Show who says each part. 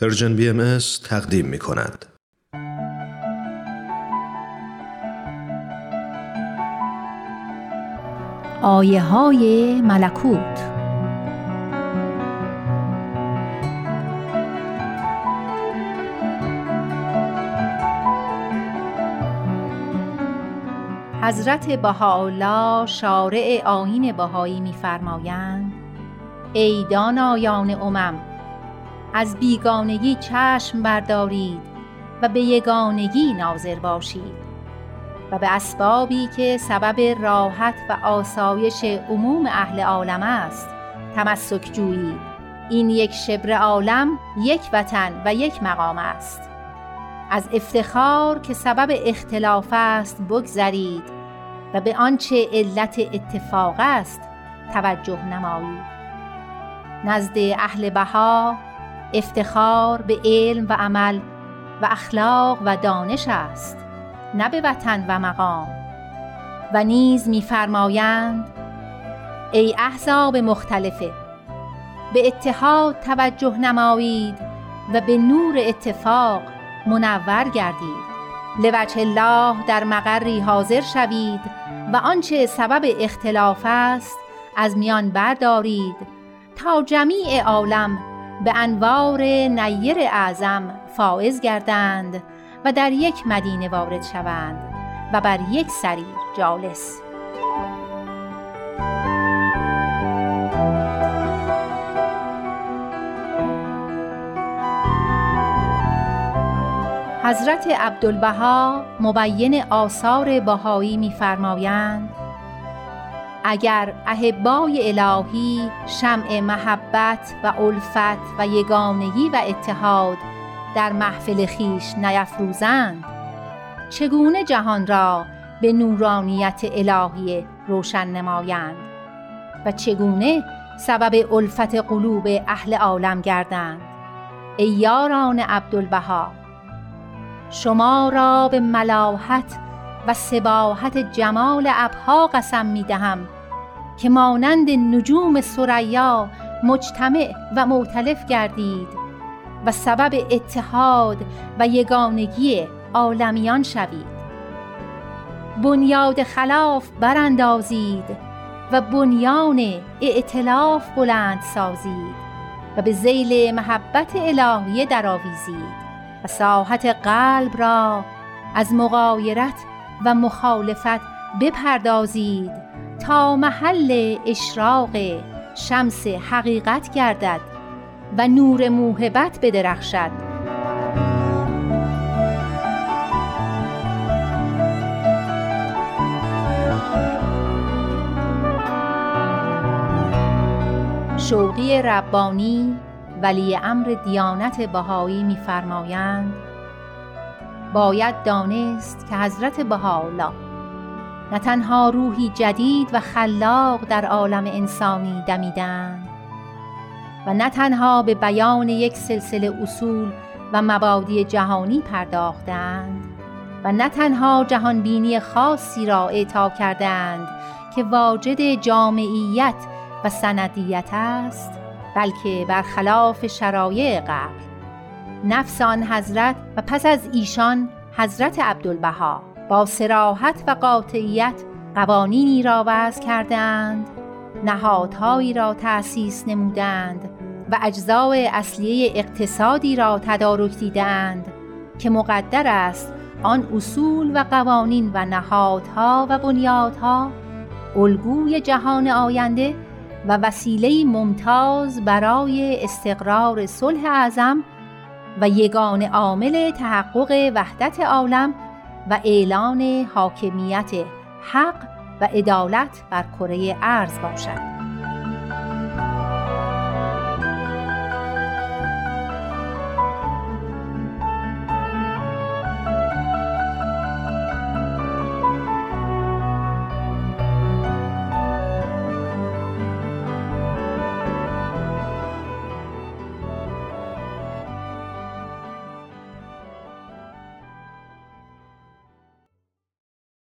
Speaker 1: پرژن بی ام تقدیم می کند.
Speaker 2: آیه های ملکوت حضرت بهاءالله شارع آیین بهایی می‌فرمایند ای دانایان امم از بیگانگی چشم بردارید و به یگانگی ناظر باشید و به اسبابی که سبب راحت و آسایش عموم اهل عالم است تمسک جویید. این یک شبر عالم یک وطن و یک مقام است. از افتخار که سبب اختلاف است بگذرید و به آنچه علت اتفاق است توجه نمایید. نزد اهل بها افتخار به علم و عمل و اخلاق و دانش است نه به وطن و مقام. و نیز میفرمایند ای احزاب مختلفه به اتحاد توجه نمایید و به نور اتفاق منور گردید. لوجه الله در مقری حاضر شوید و آنچه سبب اختلاف است از میان بردارید تا جمیع عالم به انوار نیر اعظم فائز گردند و در یک مدینه وارد شوند و بر یک سریر جالس. حضرت عبدالبها مبین آثار بهایی می‌فرمایند اگر احبای الهی شمع محبت و الفت و یگانگی و اتحاد در محفل خیش نیفروزند چگونه جهان را به نورانیت الهی روشن نمایند؟ و چگونه سبب الفت قلوب اهل عالم گردند؟ ای یاران عبدالبها شما را به ملاحت و سباحت جمال ابها قسم می دهم که مانند نجوم سریا مجتمع و معتلف گردید و سبب اتحاد و یگانگی عالمیان شوید. بنیاد خلاف براندازید و بنیان ائتلاف بلند سازید و به زیل محبت الهیه درآویزید و ساحت قلب را از مغایرت و مخالفت بپردازید تا محل اشراق شمس حقیقت گردد و نور موهبت بدرخشد. شوقی ربانی ولی امر دیانت بهایی می‌فرمایند باید دانست که حضرت بهاءالله نه تنها روحی جدید و خلاق در عالم انسانی دمیدند و نه تنها به بیان یک سلسله اصول و مبادی جهانی پرداختند و نه تنها جهانبینی خاصی را اعطا کردند که واجد جامعیت و سندیت است بلکه برخلاف شرایع قبل. نفس آن حضرت و پس از ایشان حضرت عبدالبها. با سراحت و قاطعیت قوانینی را وضع کردند نهادهایی را تأسیس نمودند و اجزای اصلیه اقتصادی را تدارک دیدند که مقدر است آن اصول و قوانین و نهادها و بنیادها الگوی جهان آینده و وسیله ممتاز برای استقرار صلح اعظم و یگان عامل تحقق وحدت عالم و اعلان حاکمیت حق و عدالت بر کره ارز باشد.